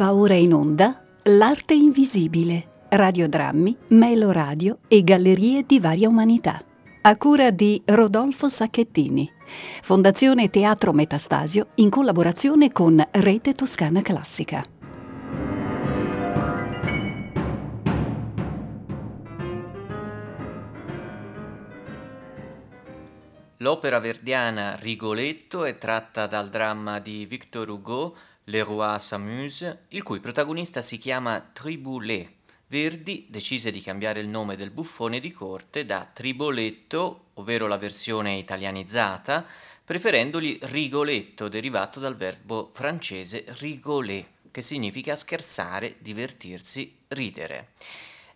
Va ora in onda L'arte invisibile, radiodrammi, meloradio e gallerie di varia umanità. A cura di Rodolfo Sacchettini. Fondazione Teatro Metastasio in collaborazione con Rete Toscana Classica. L'opera verdiana Rigoletto è tratta dal dramma di Victor Hugo Le Roi s'amuse, il cui protagonista si chiama Triboulet. Verdi decise di cambiare il nome del buffone di corte da Triboletto, ovvero la versione italianizzata, preferendogli Rigoletto, derivato dal verbo francese rigoler, che significa scherzare, divertirsi, ridere.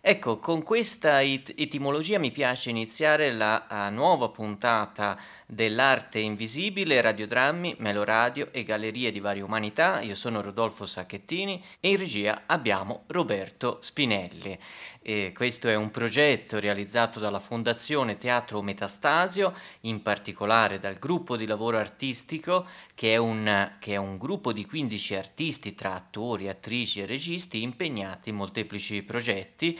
Ecco, con questa et- etimologia mi piace iniziare la nuova puntata dell'arte invisibile, radiodrammi, meloradio e gallerie di varie umanità. Io sono Rodolfo Sacchettini e in regia abbiamo Roberto Spinelli. E questo è un progetto realizzato dalla Fondazione Teatro Metastasio, in particolare dal gruppo di lavoro artistico, che è un, che è un gruppo di 15 artisti tra attori, attrici e registi impegnati in molteplici progetti,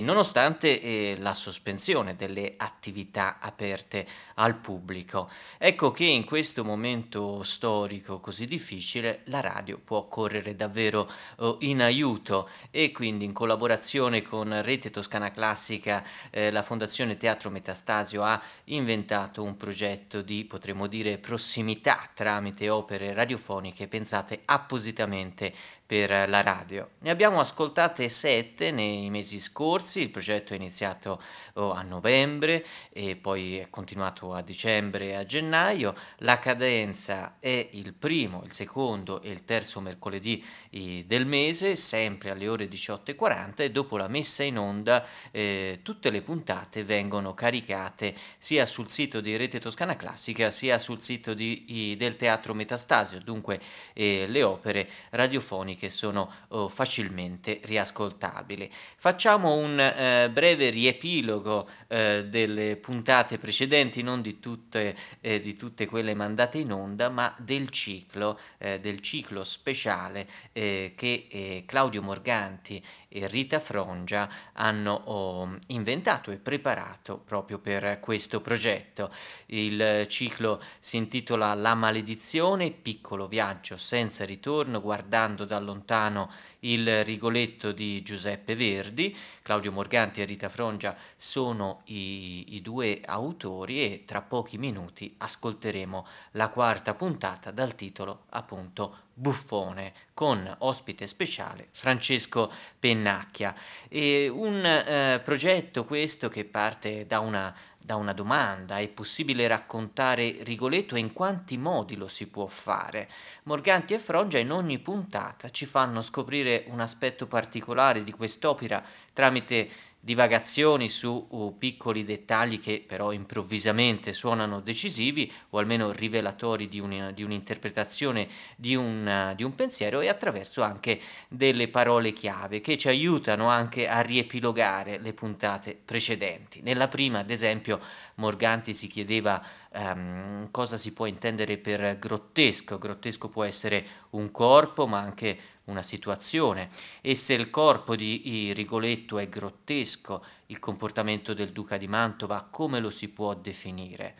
nonostante eh, la sospensione delle attività aperte al pubblico. Ecco che in questo momento storico così difficile la radio può correre davvero uh, in aiuto e quindi in collaborazione con Rete Toscana Classica eh, la Fondazione Teatro Metastasio ha inventato un progetto di potremmo dire prossimità tramite opere radiofoniche pensate appositamente per la radio. Ne abbiamo ascoltate sette nei mesi scorsi, il progetto è iniziato oh, a novembre e poi è continuato a dicembre e a gennaio. La cadenza è il primo, il secondo e il terzo mercoledì eh, del mese, sempre alle ore 18.40 e dopo la messa in onda eh, tutte le puntate vengono caricate sia sul sito di Rete Toscana Classica sia sul sito di, del Teatro Metastasio, dunque eh, le opere radiofoniche che sono oh, facilmente riascoltabili. Facciamo un eh, breve riepilogo eh, delle puntate precedenti, non di tutte, eh, di tutte, quelle mandate in onda, ma del ciclo, eh, del ciclo speciale eh, che eh, Claudio Morganti e Rita Frongia hanno oh, inventato e preparato proprio per questo progetto. Il ciclo si intitola La maledizione, piccolo viaggio senza ritorno guardando da lontano il Rigoletto di Giuseppe Verdi. Claudio Morganti e Rita Frongia sono i, i due autori e tra pochi minuti ascolteremo la quarta puntata dal titolo appunto Buffone con ospite speciale Francesco Pennacchia. E un eh, progetto questo che parte da una da una domanda, è possibile raccontare Rigoletto e in quanti modi lo si può fare? Morganti e Frongia in ogni puntata ci fanno scoprire un aspetto particolare di quest'opera tramite divagazioni su uh, piccoli dettagli che però improvvisamente suonano decisivi o almeno rivelatori di, un, di un'interpretazione di un, uh, di un, pensiero e attraverso anche delle parole chiave che ci aiutano anche a riepilogare le puntate precedenti. Nella prima, ad esempio, Morganti si chiedeva um, cosa si può intendere per grottesco. Grottesco può essere un corpo ma anche una situazione e se il corpo di Rigoletto è grottesco, il comportamento del duca di Mantova come lo si può definire?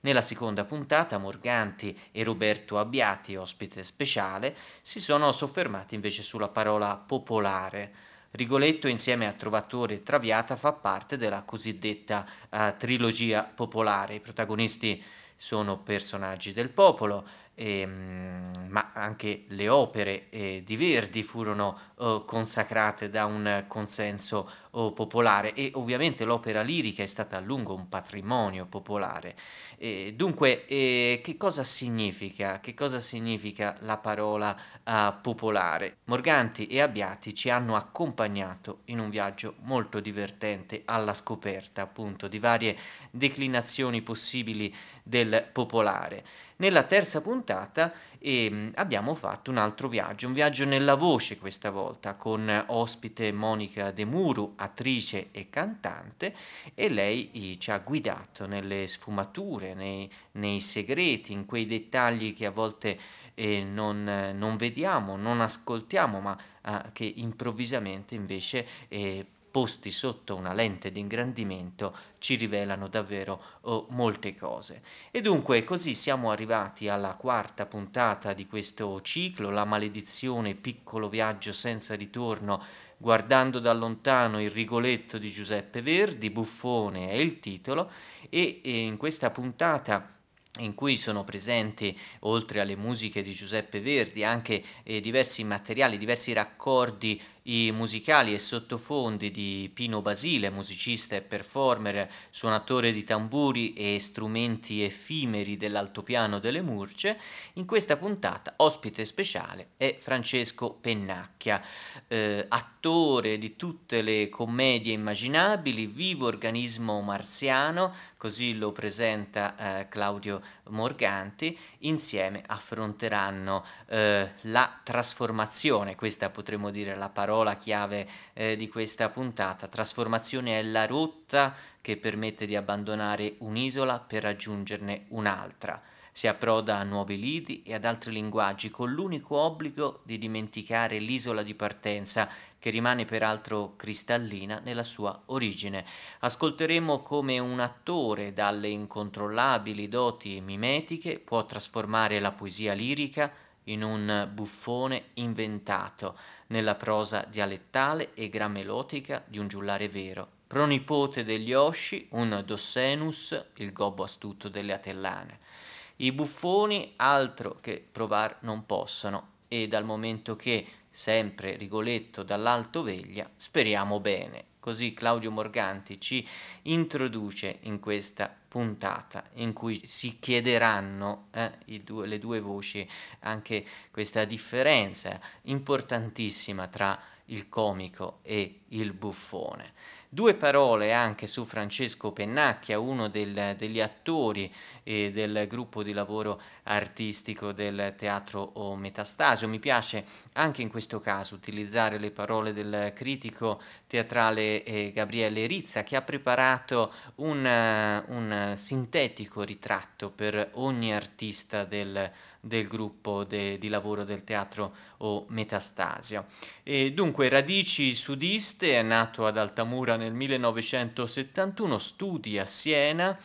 Nella seconda puntata Morganti e Roberto Abbiati, ospite speciale, si sono soffermati invece sulla parola popolare. Rigoletto insieme a Trovatore e Traviata fa parte della cosiddetta uh, trilogia popolare. I protagonisti sono personaggi del popolo, ehm, ma anche le opere eh, di Verdi furono eh, consacrate da un consenso oh, popolare e ovviamente l'opera lirica è stata a lungo un patrimonio popolare. Eh, dunque, che cosa significa? Che cosa significa la parola popolare? Morganti e Abbiati ci hanno accompagnato in un viaggio molto divertente alla scoperta appunto di varie declinazioni possibili del popolare. Nella terza puntata eh, abbiamo fatto un altro viaggio, un viaggio nella voce questa volta, con ospite Monica De Muru, attrice e cantante, e lei eh, ci ha guidato nelle sfumature, nei, nei segreti, in quei dettagli che a volte eh, non, non, vediamo, non ascoltiamo, ma eh, che improvvisamente invece eh, posti sotto una lente di ingrandimento ci rivelano davvero oh, molte cose. E dunque così siamo arrivati alla quarta puntata di questo ciclo, La maledizione, piccolo viaggio senza ritorno, guardando da lontano il Rigoletto di Giuseppe Verdi, Buffone è il titolo, e, e in questa puntata in cui sono presenti, oltre alle musiche di Giuseppe Verdi, anche eh, diversi materiali, diversi raccordi i musicali e sottofondi di Pino Basile, musicista e performer, suonatore di tamburi e strumenti effimeri dell'altopiano delle Murce, in questa puntata ospite speciale è Francesco Pennacchia, eh, attore di tutte le commedie immaginabili, vivo organismo marziano, così lo presenta eh, Claudio Morganti, insieme affronteranno eh, la trasformazione, questa potremmo dire la parola chiave eh, di questa puntata, trasformazione è la rotta che permette di abbandonare un'isola per raggiungerne un'altra. Si approda a nuovi lidi e ad altri linguaggi con l'unico obbligo di dimenticare l'isola di partenza che rimane peraltro cristallina nella sua origine. Ascolteremo come un attore dalle incontrollabili doti mimetiche può trasformare la poesia lirica in un buffone inventato nella prosa dialettale e grammelotica di un giullare vero. Pronipote degli Osci, un Dossenus, il gobbo astuto delle Atellane. I buffoni altro che provar non possono e dal momento che sempre Rigoletto dall'Alto Veglia, speriamo bene. Così Claudio Morganti ci introduce in questa puntata in cui si chiederanno eh, due, le due voci anche questa differenza importantissima tra il comico e il buffone. Due parole anche su Francesco Pennacchia, uno del, degli attori e del gruppo di lavoro artistico del teatro Metastasio. Mi piace anche in questo caso utilizzare le parole del critico teatrale eh, Gabriele Rizza che ha preparato un, un sintetico ritratto per ogni artista del del gruppo de, di lavoro del teatro o Metastasio. E dunque Radici Sudiste è nato ad Altamura nel 1971, studi a Siena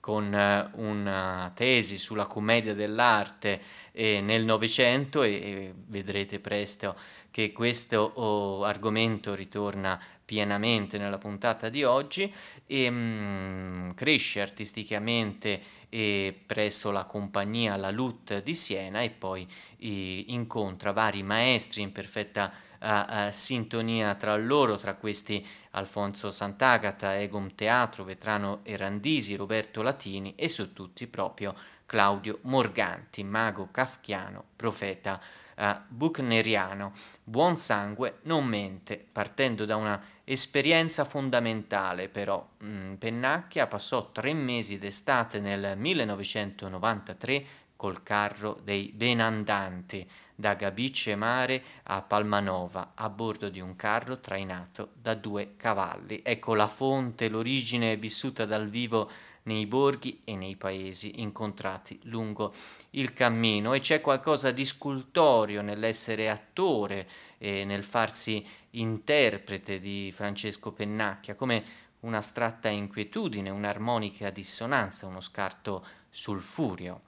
con uh, una tesi sulla commedia dell'arte eh, nel Novecento e, e, vedrete presto che questo oh, argomento ritorna pienamente nella puntata di oggi e mh, mm, cresce artisticamente e presso la compagnia La Lutte di Siena e poi eh, incontra vari maestri in perfetta uh, uh, sintonia tra loro, tra questi Alfonso Sant'Agata, Egom Teatro, Vetrano Erandisi, Roberto Latini e su tutti proprio Claudio Morganti, mago kafkiano, profeta uh, buchneriano. Buon sangue non mente, partendo da una Esperienza fondamentale però, mm, Pennacchia passò tre mesi d'estate nel 1993 col carro dei Benandanti da Gabice Mare a Palmanova a bordo di un carro trainato da due cavalli. Ecco la fonte, l'origine vissuta dal vivo nei borghi e nei paesi incontrati lungo il cammino e c'è qualcosa di scultorio nell'essere attore e nel farsi interprete di Francesco Pennacchia, come un'astratta inquietudine, un'armonica dissonanza, uno scarto sul furio.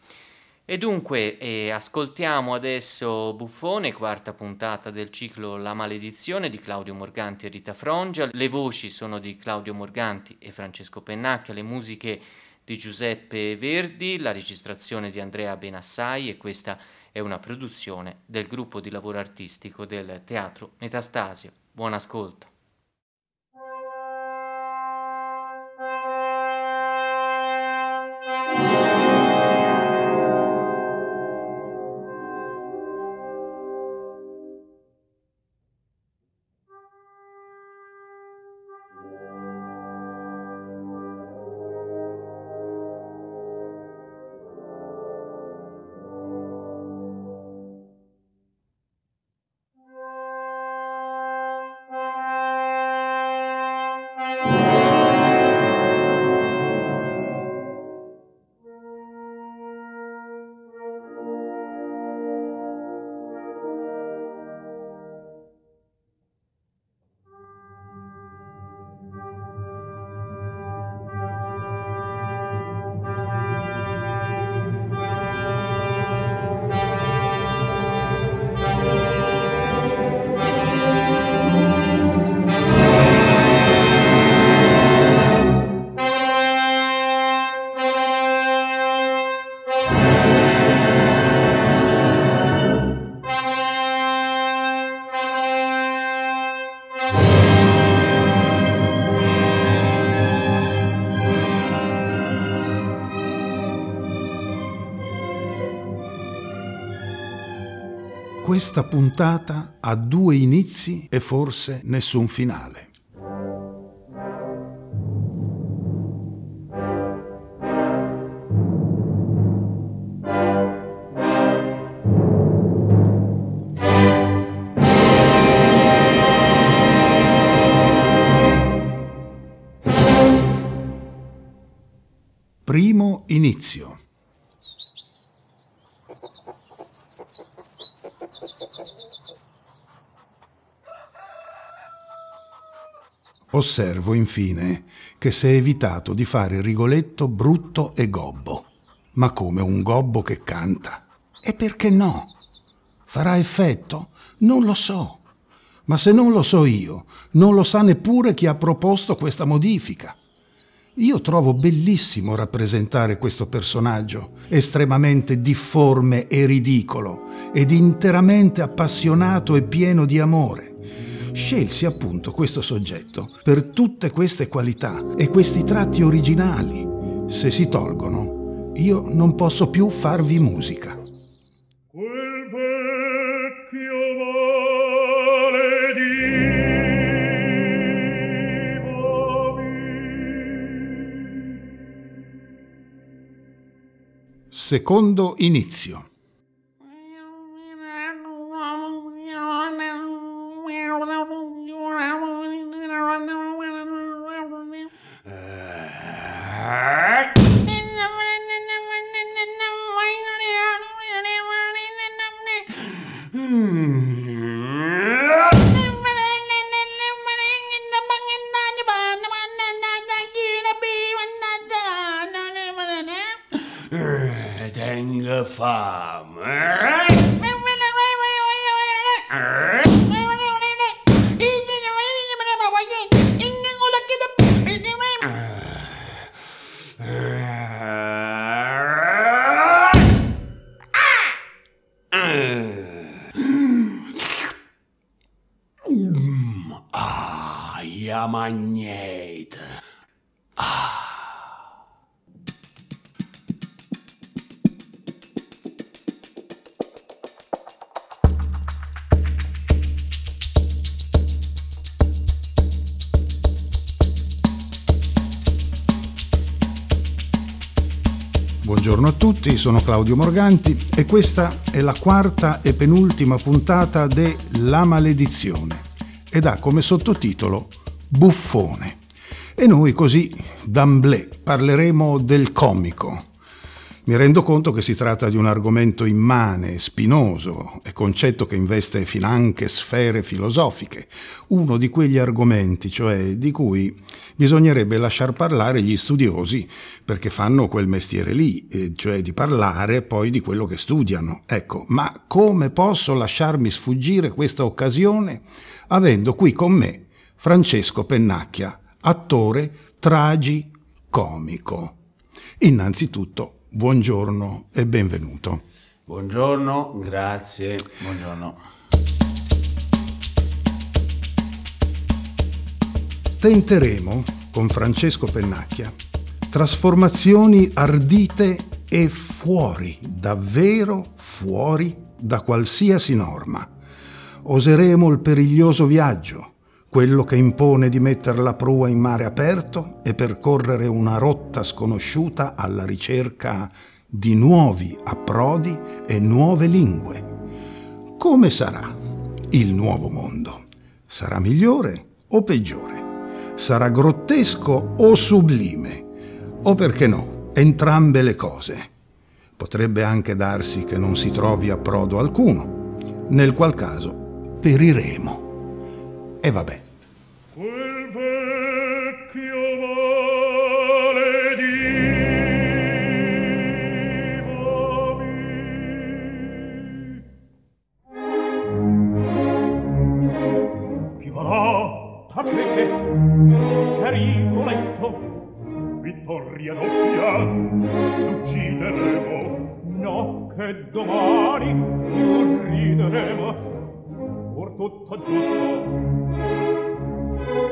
E dunque eh, ascoltiamo adesso Buffone, quarta puntata del ciclo La maledizione di Claudio Morganti e Rita Frongia. Le voci sono di Claudio Morganti e Francesco Pennacchia, le musiche di Giuseppe Verdi, la registrazione di Andrea Benassai e questa è una produzione del gruppo di lavoro artistico del Teatro Metastasio. Buon ascolto. Questa puntata ha due inizi e forse nessun finale. Primo inizio. Osservo infine che si è evitato di fare Rigoletto brutto e gobbo. Ma come un gobbo che canta? E perché no? Farà effetto? Non lo so. Ma se non lo so io, non lo sa neppure chi ha proposto questa modifica. Io trovo bellissimo rappresentare questo personaggio, estremamente difforme e ridicolo, ed interamente appassionato e pieno di amore. Scelsi appunto questo soggetto per tutte queste qualità e questi tratti originali. Se si tolgono, io non posso più farvi musica. Secondo inizio. Buongiorno a tutti, sono Claudio Morganti e questa è la quarta e penultima puntata de La maledizione ed ha come sottotitolo Buffone. E noi così, d'amblè, parleremo del comico. Mi rendo conto che si tratta di un argomento immane, spinoso e concetto che investe finanche sfere filosofiche, uno di quegli argomenti, cioè di cui bisognerebbe lasciar parlare gli studiosi perché fanno quel mestiere lì, cioè di parlare poi di quello che studiano. Ecco, ma come posso lasciarmi sfuggire questa occasione avendo qui con me Francesco Pennacchia, attore tragicomico. Innanzitutto buongiorno e benvenuto. Buongiorno, grazie. Buongiorno. Tenteremo, con Francesco Pennacchia, trasformazioni ardite e fuori, davvero fuori da qualsiasi norma. Oseremo il periglioso viaggio, quello che impone di mettere la prua in mare aperto e percorrere una rotta sconosciuta alla ricerca di nuovi approdi e nuove lingue. Come sarà il nuovo mondo? Sarà migliore o peggiore? Sarà grottesco o sublime? O perché no, entrambe le cose? Potrebbe anche darsi che non si trovi approdo alcuno, nel qual caso periremo. E vabbè, e domani non rideremo pur tutto giusto.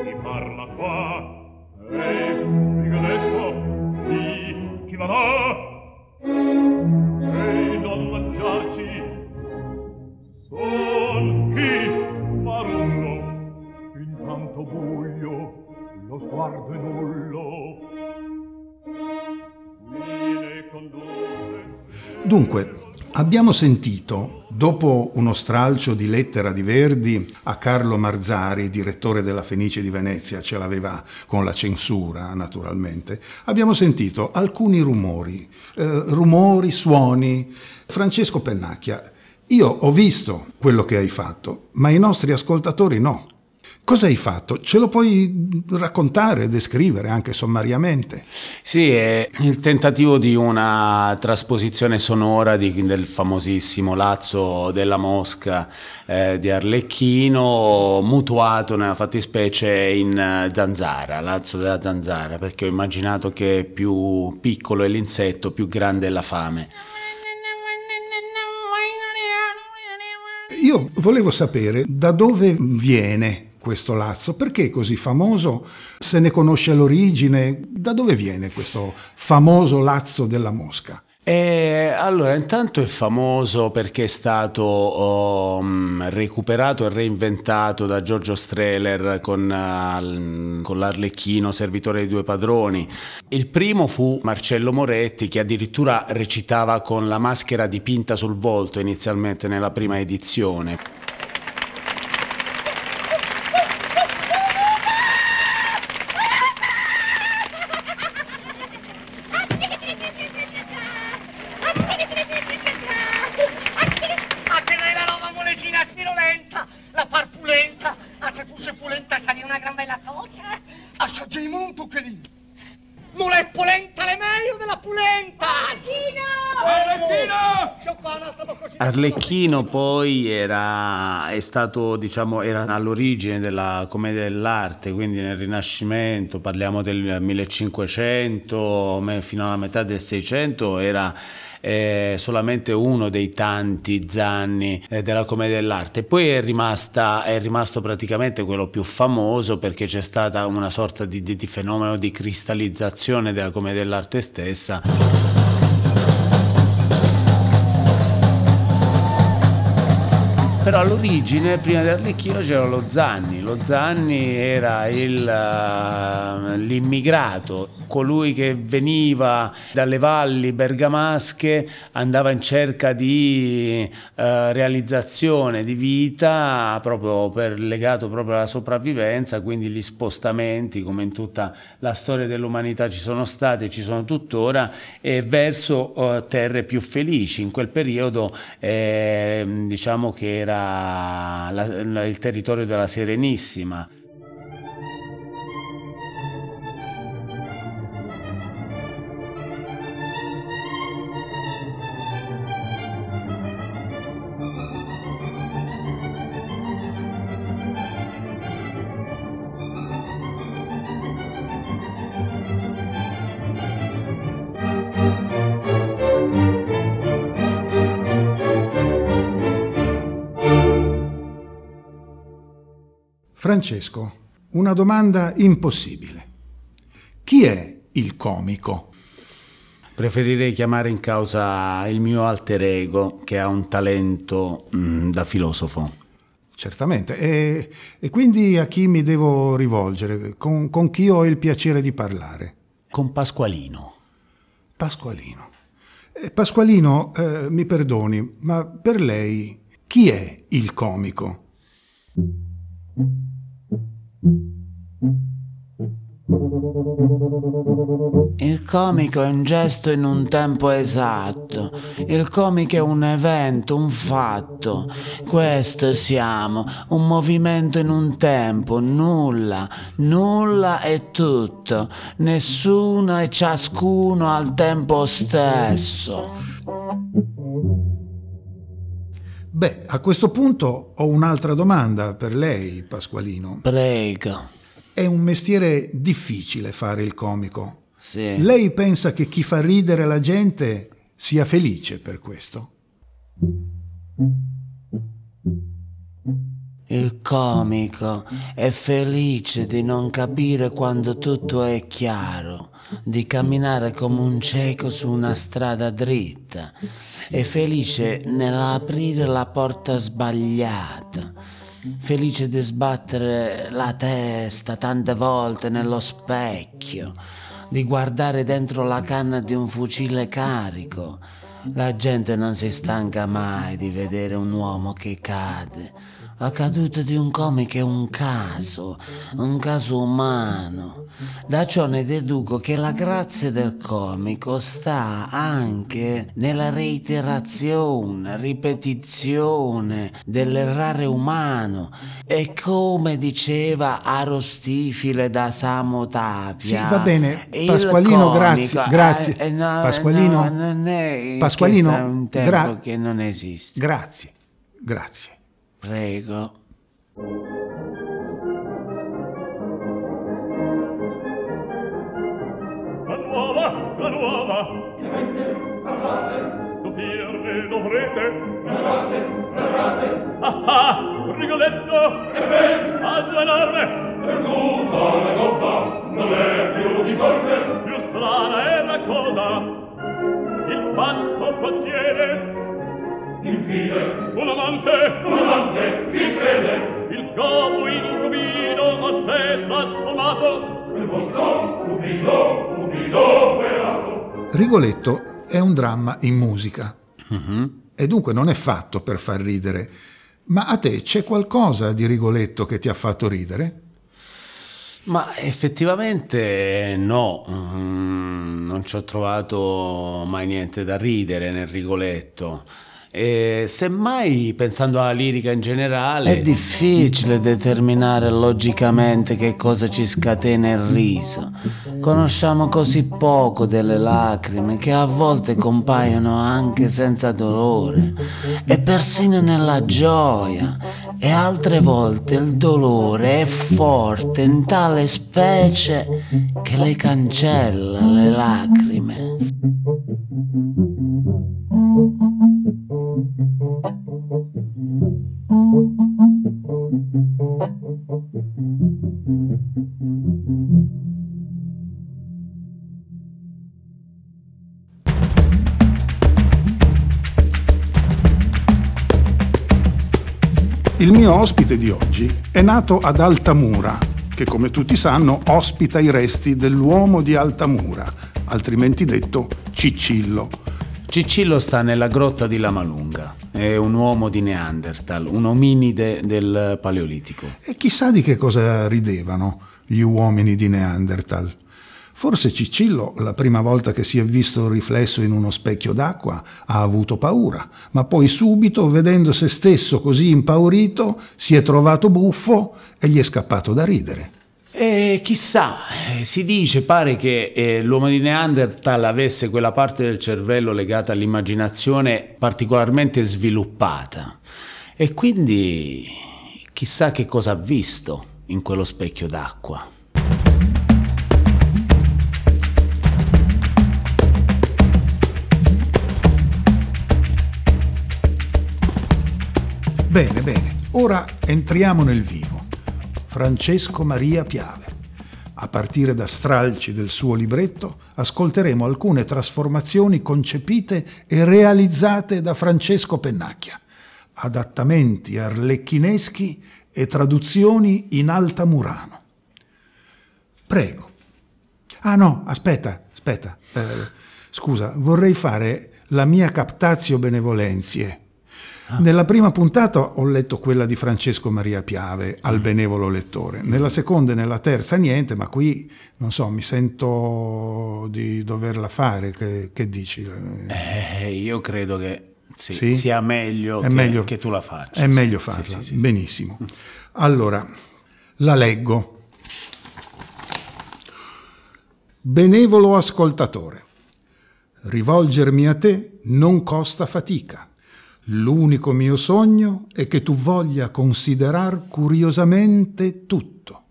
Chi parla qua e rigaletto di chi va là? E non mangiarci sol chi parlo. Intanto buio lo sguardo è nullo. Dunque, abbiamo sentito, dopo uno stralcio di lettera di Verdi a Carlo Marzari, direttore della Fenice di Venezia, ce l'aveva con la censura naturalmente, abbiamo sentito alcuni rumori, eh, rumori, suoni. Francesco Pennacchia, io ho visto quello che hai fatto, ma i nostri ascoltatori no. Cosa hai fatto? Ce lo puoi raccontare, descrivere anche sommariamente? Sì, è il tentativo di una trasposizione sonora di- del famosissimo Lazzo della Mosca eh, di Arlecchino, mutuato nella fattispecie in eh, zanzara, Lazzo della zanzara, perché ho immaginato che più piccolo è l'insetto, più grande è la fame. Io volevo sapere da dove viene questo lazzo, perché è così famoso, se ne conosce l'origine, da dove viene questo famoso lazzo della mosca? E allora, intanto è famoso perché è stato mm, recuperato e reinventato da Giorgio Strehler con, eh, l- con l'Arlecchino, servitore dei due padroni. Il primo fu Marcello Moretti, che addirittura recitava con la maschera dipinta sul volto inizialmente nella prima edizione. A che lei la nuova molecina spirolenta, la parpulenta, a se fosse pulenta sarebbe una gran bella cosa. Assaggiamo un toccherino. Mule polenta le meglio della pulenta! Arlecchino! So qua un altro po' così. Arlecchino poi era, è stato, diciamo, era all'origine della commedia dell'arte, quindi nel Rinascimento, parliamo del 1500, me- fino alla metà del 600, era eh, solamente uno dei tanti zanni eh, della commedia dell'arte. Poi è, rimasta, è rimasto praticamente quello più famoso perché c'è stata una sorta di, di- di fenomeno di cristallizzazione della commedia dell'arte stessa. Però all'origine, prima di Arlecchino, c'era lo Zanni. Lo Zanni era il, eh, l'immigrato, colui che veniva dalle valli bergamasche, andava in cerca di eh, realizzazione di vita, proprio per, legato proprio alla sopravvivenza, quindi gli spostamenti, come in tutta la storia dell'umanità ci sono stati e ci sono tuttora, e verso eh, terre più felici. In quel periodo eh, diciamo che era la- la- il territorio della Serenissima. Francesco, una domanda impossibile. Chi è il comico? Preferirei chiamare in causa il mio alter ego che ha un talento mm, da filosofo. Certamente. E, e quindi a chi mi devo rivolgere? Con, con chi ho il piacere di parlare? Con Pasqualino. Pasqualino. Eh, Pasqualino, eh, mi perdoni, ma per lei chi è il comico? Il comico è un gesto in un tempo esatto. Il comico è un evento, un fatto. Questo siamo, un movimento in un tempo, nulla, nulla è tutto, nessuno e ciascuno al tempo stesso. Beh, a questo punto ho un'altra domanda per lei, Pasqualino. Prego. È un mestiere difficile fare il comico. Sì. Lei pensa che chi fa ridere la gente sia felice per questo? Il comico è felice di non capire quando tutto è chiaro, di camminare come un cieco su una strada dritta. È felice nell'aprire la porta sbagliata. felice di sbattere la testa tante volte nello specchio, di guardare dentro la canna di un fucile carico. La gente non si stanca mai di vedere un uomo che cade la caduta di un comico è un caso, un caso umano. Da ciò ne deduco che la grazia del comico sta anche nella reiterazione, ripetizione dell'errare umano. E come diceva Arostifile da Samotapia. Sì, va bene. Pasqualino, comico, grazie. grazie. Eh, no, Pasqualino, no, non è Pasqualino, gra- che non esiste. grazie. Grazie. Prego. La nuova, la nuova. Stupirvi dovrete. Ah ah, Rigoletto. Alzo enorme. Perduta la gobba, non è più difforme. Più strana è la cosa. Il pazzo possiede. Infine, un amante. Un amante, chi crede? Il gobbo incubido a sé trasformato. Il vostro cupido, cupido beato. Rigoletto è un dramma in musica e dunque non è fatto per far ridere. Ma a te c'è qualcosa di Rigoletto che ti ha fatto ridere? Ma effettivamente no, Mm, non ci ho trovato mai niente da ridere nel Rigoletto. E semmai, pensando alla lirica in generale, È difficile determinare logicamente che cosa ci scatena il riso. Conosciamo così poco delle lacrime che a volte compaiono anche senza dolore e persino nella gioia e altre volte il dolore è forte in tale specie che le cancella le lacrime. Il mio ospite di oggi è nato ad Altamura, che come tutti sanno ospita i resti dell'uomo di Altamura, altrimenti detto Ciccillo. Ciccillo sta nella grotta di Lamalunga. È un uomo di Neanderthal, un ominide del Paleolitico. E chissà di che cosa ridevano gli uomini di Neanderthal. Forse Ciccillo, la prima volta che si è visto riflesso in uno specchio d'acqua, ha avuto paura, ma poi subito, vedendo se stesso così impaurito, si è trovato buffo e gli è scappato da ridere. E chissà, eh, si dice, pare che eh, l'uomo di Neanderthal avesse quella parte del cervello legata all'immaginazione particolarmente sviluppata. E quindi chissà che cosa ha visto in quello specchio d'acqua. Bene, bene, ora entriamo nel vivo. Francesco Maria Piave. A partire da stralci del suo libretto, ascolteremo alcune trasformazioni concepite e realizzate da Francesco Pennacchia, adattamenti arlecchineschi e traduzioni in altamurano. Prego. Ah no, aspetta, aspetta. Eh, scusa, vorrei fare la mia captatio benevolenzie. Nella prima puntata ho letto quella di Francesco Maria Piave al benevolo lettore, nella seconda e nella terza niente, ma qui non so, mi sento di doverla fare. Che, che dici? Eh, io credo che sì, Sì? sia meglio, che, meglio- che tu la faccia. È sì. meglio farla, benissimo. Allora, la leggo. Benevolo ascoltatore, rivolgermi a te non costa fatica. L'unico mio sogno è che tu voglia considerar curiosamente tutto,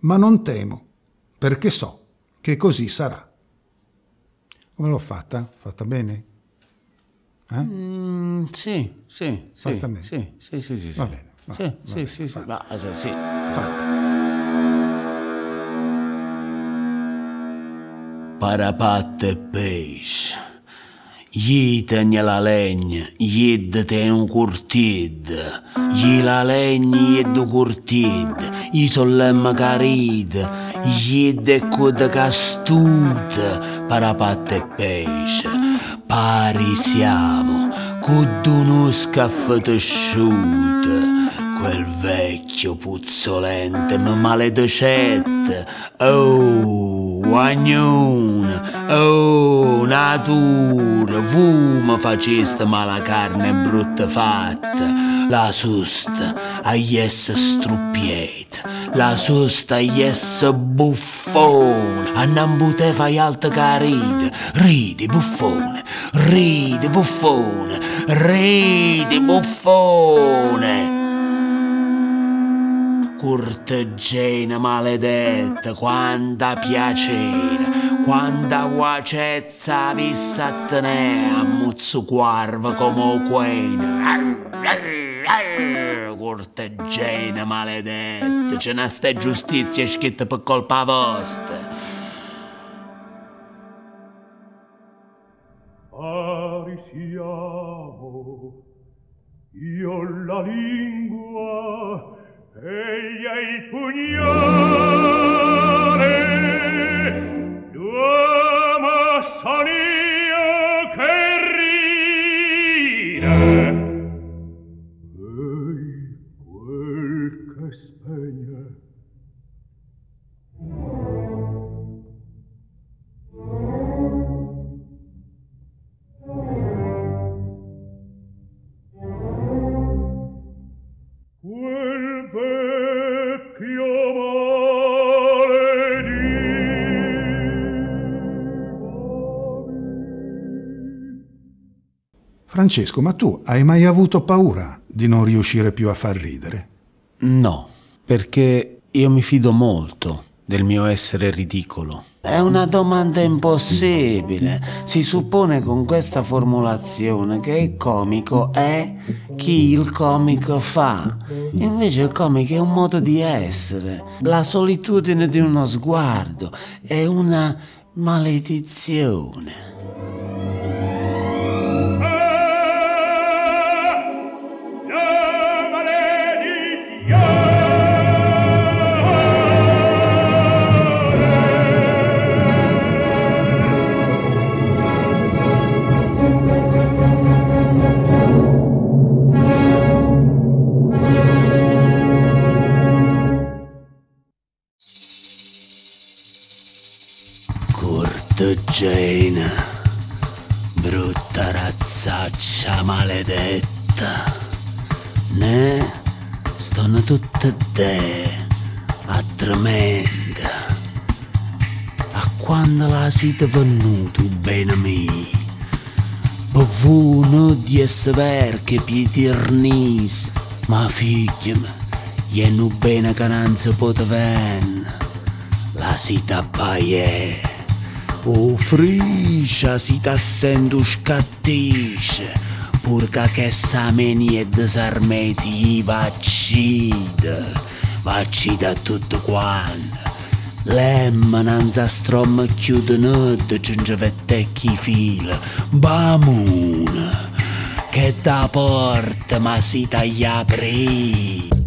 ma non temo, perché so che così sarà. Come l'ho fatta? Fatta bene? Eh? Mm, sì, sì, sì, Fatta bene. sì, sì, sì, sì, Va sì. bene, va Sì, bene, va sì, bene, sì, sì, fatta. ma, sì, sì. Fatta. Parapatte pesce. Gli tenne la legna, gli te un curtid, gli la legna gli du curtid, gli sollemma carid, gli de cud castut, parapatte e pesce. Pari siamo, cud uno scaffetesciut, quel vecchio puzzolente ma maledicette. Oh, guagnone, oh, natura, fuma faceste mala carne brutta fatta. La susta a yes struppiet, la susta a yes buffone, a non bute fai alta caride, ridi buffone, ridi buffone, ridi buffone corteggiana maledetta, quanta piacere, quanta guacezza vissa a tenere a muzzo quarva come quena. Corteggiana maledetta, ce n'è sta giustizia scritta per colpa vostra. Pari siamo, io la lingua ei ai pugnali Francesco, ma tu hai mai avuto paura di non riuscire più a far ridere? No, perché io mi fido molto del mio essere ridicolo. È una domanda impossibile. Si suppone con questa formulazione che il comico è chi il comico fa. Invece il comico è un modo di essere, la solitudine di uno sguardo, è una maledizione. Corteggiana, brutta razzaccia maledetta. Ne stanno tutte te a tremenda. A quando la siete venuto bene me? Buono di essere che pietirnis, ma figlia, gli nu bene che non si poteven. La sita baie, o friscia si tassendo scattisce, purca che sa meni e disarmeti vaccida, vaccida tutto quanto. Lemma nanza strom chiudono cingevette chi fila, bamuna, che da porta ma si taglia aprì.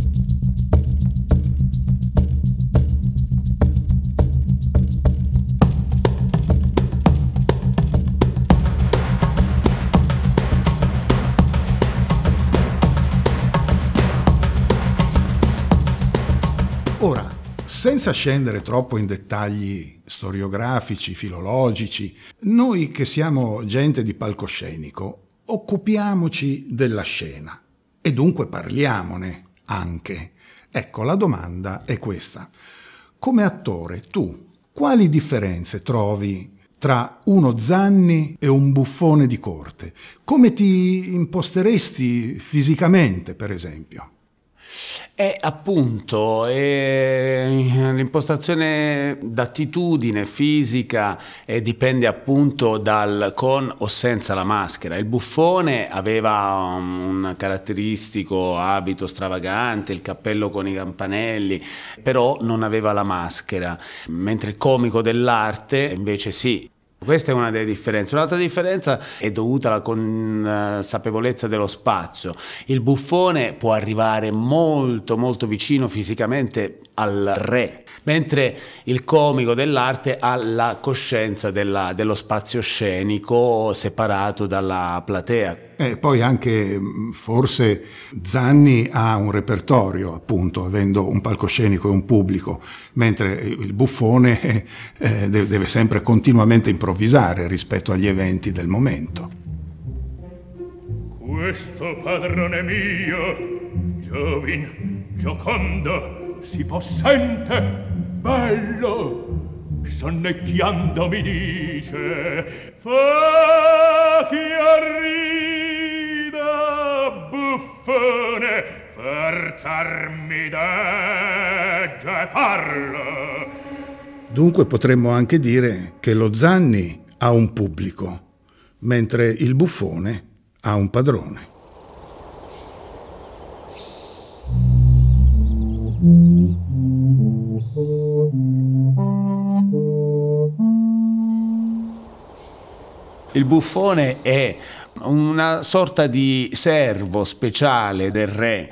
Senza scendere troppo in dettagli storiografici, filologici, noi che siamo gente di palcoscenico, occupiamoci della scena e dunque parliamone anche. Ecco, la domanda è questa. Come attore, tu quali differenze trovi tra uno Zanni e un buffone di corte? Come ti imposteresti fisicamente, per esempio? E appunto eh, l'impostazione d'attitudine fisica eh, dipende appunto dal con o senza la maschera. Il buffone aveva un caratteristico abito stravagante, il cappello con i campanelli, però non aveva la maschera, mentre il comico dell'arte invece sì, Questa è una delle differenze. Un'altra differenza è dovuta alla consapevolezza dello spazio. Il buffone può arrivare molto molto vicino fisicamente al re, mentre il comico dell'arte ha la coscienza della, dello spazio scenico separato dalla platea. E poi anche forse Zanni ha un repertorio, appunto, avendo un palcoscenico e un pubblico, mentre il buffone eh, deve sempre continuamente improvvisare rispetto agli eventi del momento. Questo padrone mio, giovin, giocondo, si possente, bello, sonnecchiando mi dice, fa chi arrida, buffone, forzarmi degge farlo. Dunque potremmo anche dire che lo Zanni ha un pubblico, mentre il buffone ha un padrone. Il buffone è una sorta di servo speciale del re.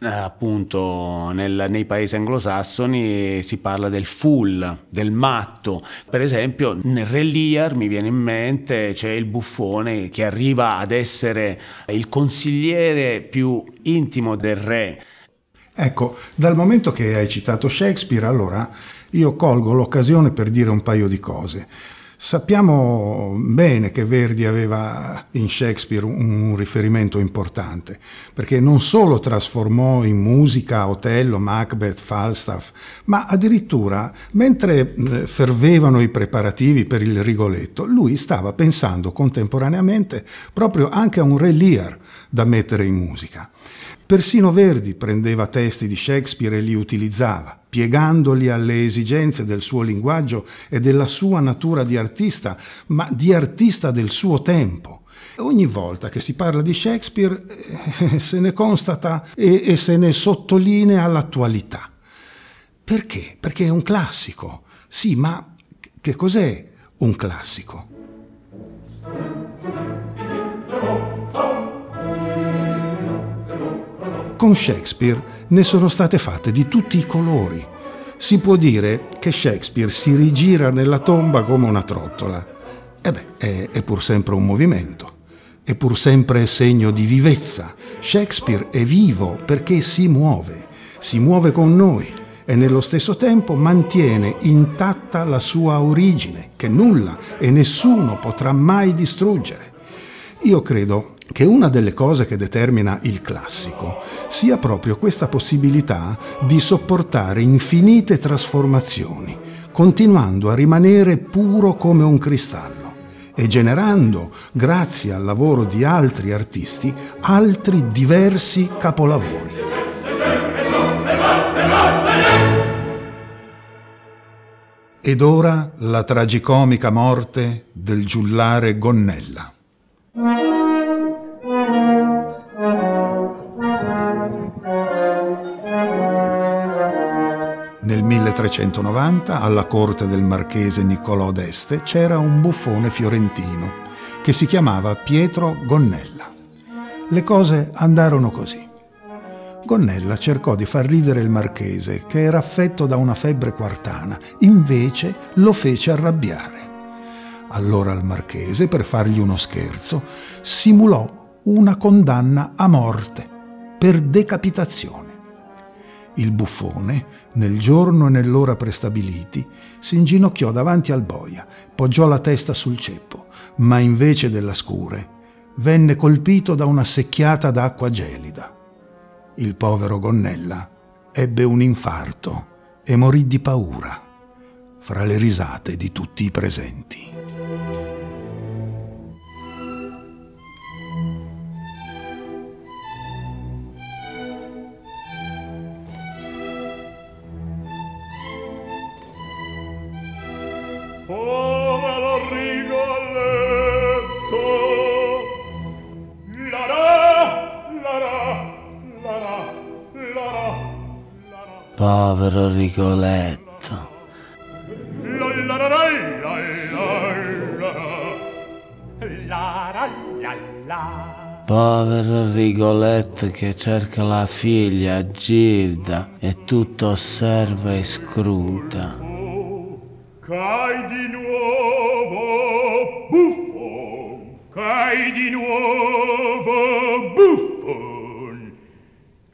Appunto, nel, nei paesi anglosassoni si parla del fool, del matto. Per esempio, nel Re Lear mi viene in mente c'è il buffone che arriva ad essere il consigliere più intimo del re. Ecco, dal momento che hai citato Shakespeare, allora io colgo l'occasione per dire un paio di cose. Sappiamo bene che Verdi aveva in Shakespeare un riferimento importante, perché non solo trasformò in musica Otello, Macbeth, Falstaff, ma addirittura mentre eh, fervevano i preparativi per il Rigoletto, lui stava pensando contemporaneamente proprio anche a un Re Lear da mettere in musica. Persino Verdi prendeva testi di Shakespeare e li utilizzava, piegandoli alle esigenze del suo linguaggio e della sua natura di artista, ma di artista del suo tempo. Ogni volta che si parla di Shakespeare eh, se ne constata e, e se ne sottolinea l'attualità. Perché? Perché è un classico. Sì, ma che cos'è un classico? Con Shakespeare ne sono state fatte di tutti i colori. Si può dire che Shakespeare si rigira nella tomba come una trottola. E beh, è, è pur sempre un movimento, è pur sempre segno di vivezza. Shakespeare è vivo perché si muove, si muove con noi e nello stesso tempo mantiene intatta la sua origine, che nulla e nessuno potrà mai distruggere. Io credo che una delle cose che determina il classico sia proprio questa possibilità di sopportare infinite trasformazioni, continuando a rimanere puro come un cristallo e generando, grazie al lavoro di altri artisti, altri diversi capolavori. Ed ora la tragicomica morte del giullare Gonnella. Nel 1390, alla corte del marchese Niccolò d'Este, c'era un buffone fiorentino che si chiamava Pietro Gonnella. Le cose andarono così. Gonnella cercò di far ridere il marchese, che era affetto da una febbre quartana, invece lo fece arrabbiare. Allora il marchese, per fargli uno scherzo, simulò una condanna a morte per decapitazione. Il buffone, nel giorno e nell'ora prestabiliti, si inginocchiò davanti al boia, poggiò la testa sul ceppo, ma invece della scure venne colpito da una secchiata d'acqua gelida. Il povero Gonnella ebbe un infarto e morì di paura, fra le risate di tutti i presenti. Povero Rigoletto. Povero Rigoletto che cerca la figlia Gilda e tutto osserva e scruta. Cai di nuovo buffo, cai di nuovo buffon,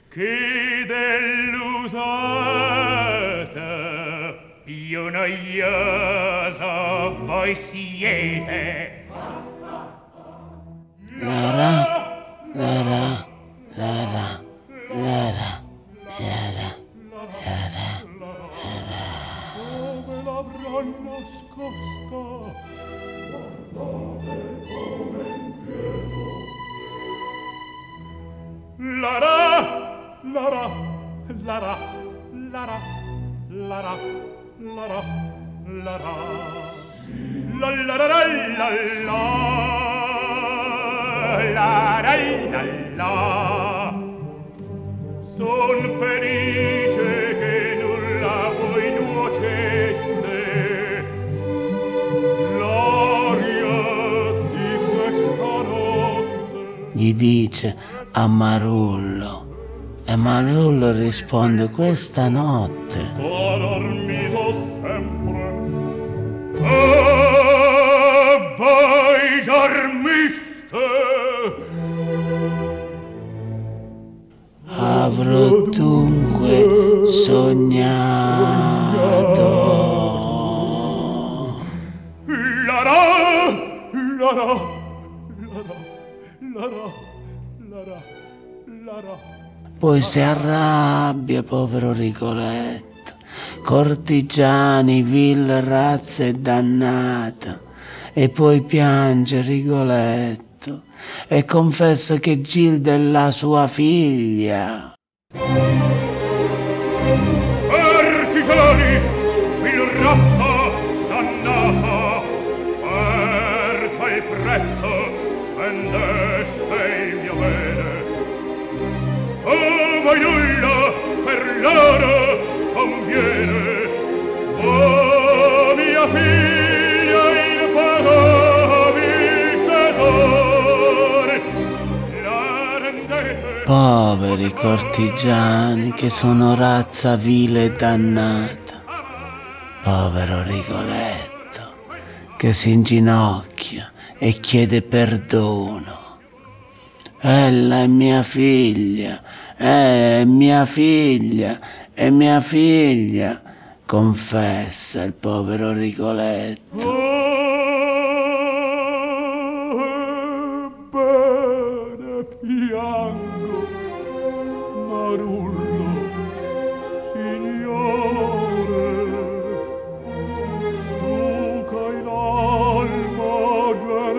che dell'usata you know years of voice Lara, Lara. Marullo e Marullo risponde questa notte. Poi si arrabbia, povero Rigoletto. Cortigiani, vil razza e dannata. E poi piange Rigoletto e confessa che Gilda è la sua figlia. Poveri cortigiani che sono razza vile e dannata. Povero Rigoletto che si inginocchia e chiede perdono. Ella è mia figlia, è mia figlia, è mia figlia, confessa il povero Rigoletto.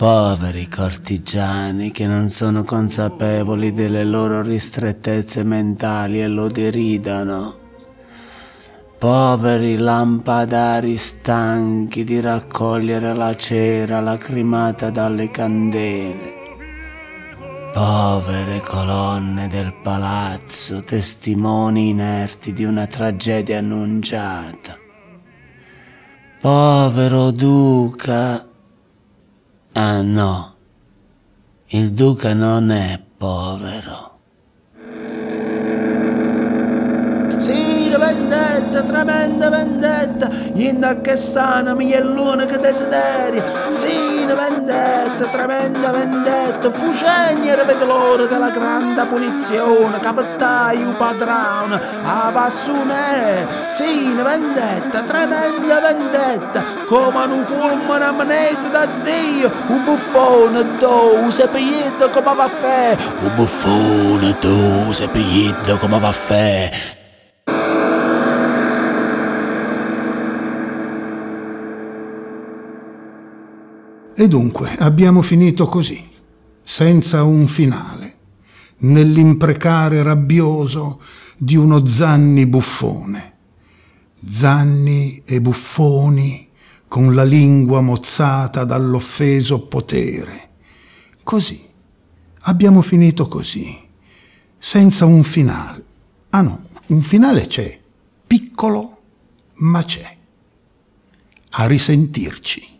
Poveri cortigiani che non sono consapevoli delle loro ristrettezze mentali e lo deridano. Poveri lampadari stanchi di raccogliere la cera lacrimata dalle candele. Povere colonne del palazzo, testimoni inerti di una tragedia annunciata. Povero duca. Ah no, il duca non è povero. Sì, la vendetta, tremenda vendetta, inda che sana mi è l'unica desiderio. Sì, vendetta, tremenda vendetta, fucegna vede l'ora della grande punizione, capettaio padrone, a passone. Sì, vendetta, tremenda vendetta, come un fulmine a manetta da Dio, un buffone do, se pigliito come va a fe, un buffone do, se pigliito come va a fe. E dunque abbiamo finito così, senza un finale, nell'imprecare rabbioso di uno Zanni buffone. Zanni e buffoni con la lingua mozzata dall'offeso potere. Così. Abbiamo finito così, senza un finale. Ah no, un finale c'è, piccolo, ma c'è. A risentirci.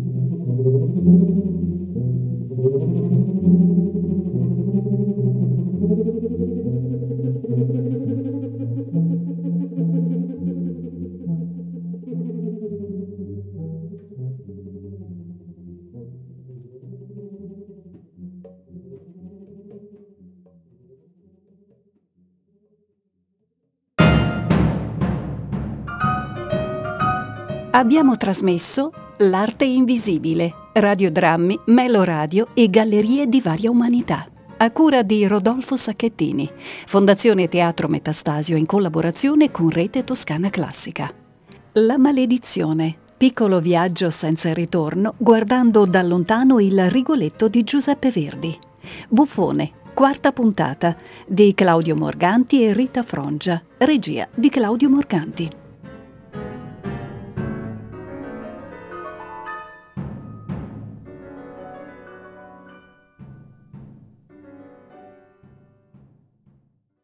Abbiamo trasmesso L'arte invisibile, radiodrammi, meloradio e gallerie di varia umanità. A cura di Rodolfo Sacchettini, Fondazione Teatro Metastasio in collaborazione con Rete Toscana Classica. La maledizione, piccolo viaggio senza ritorno guardando da lontano il Rigoletto di Giuseppe Verdi. Buffone, quarta puntata di Claudio Morganti e Rita Frongia, regia di Claudio Morganti.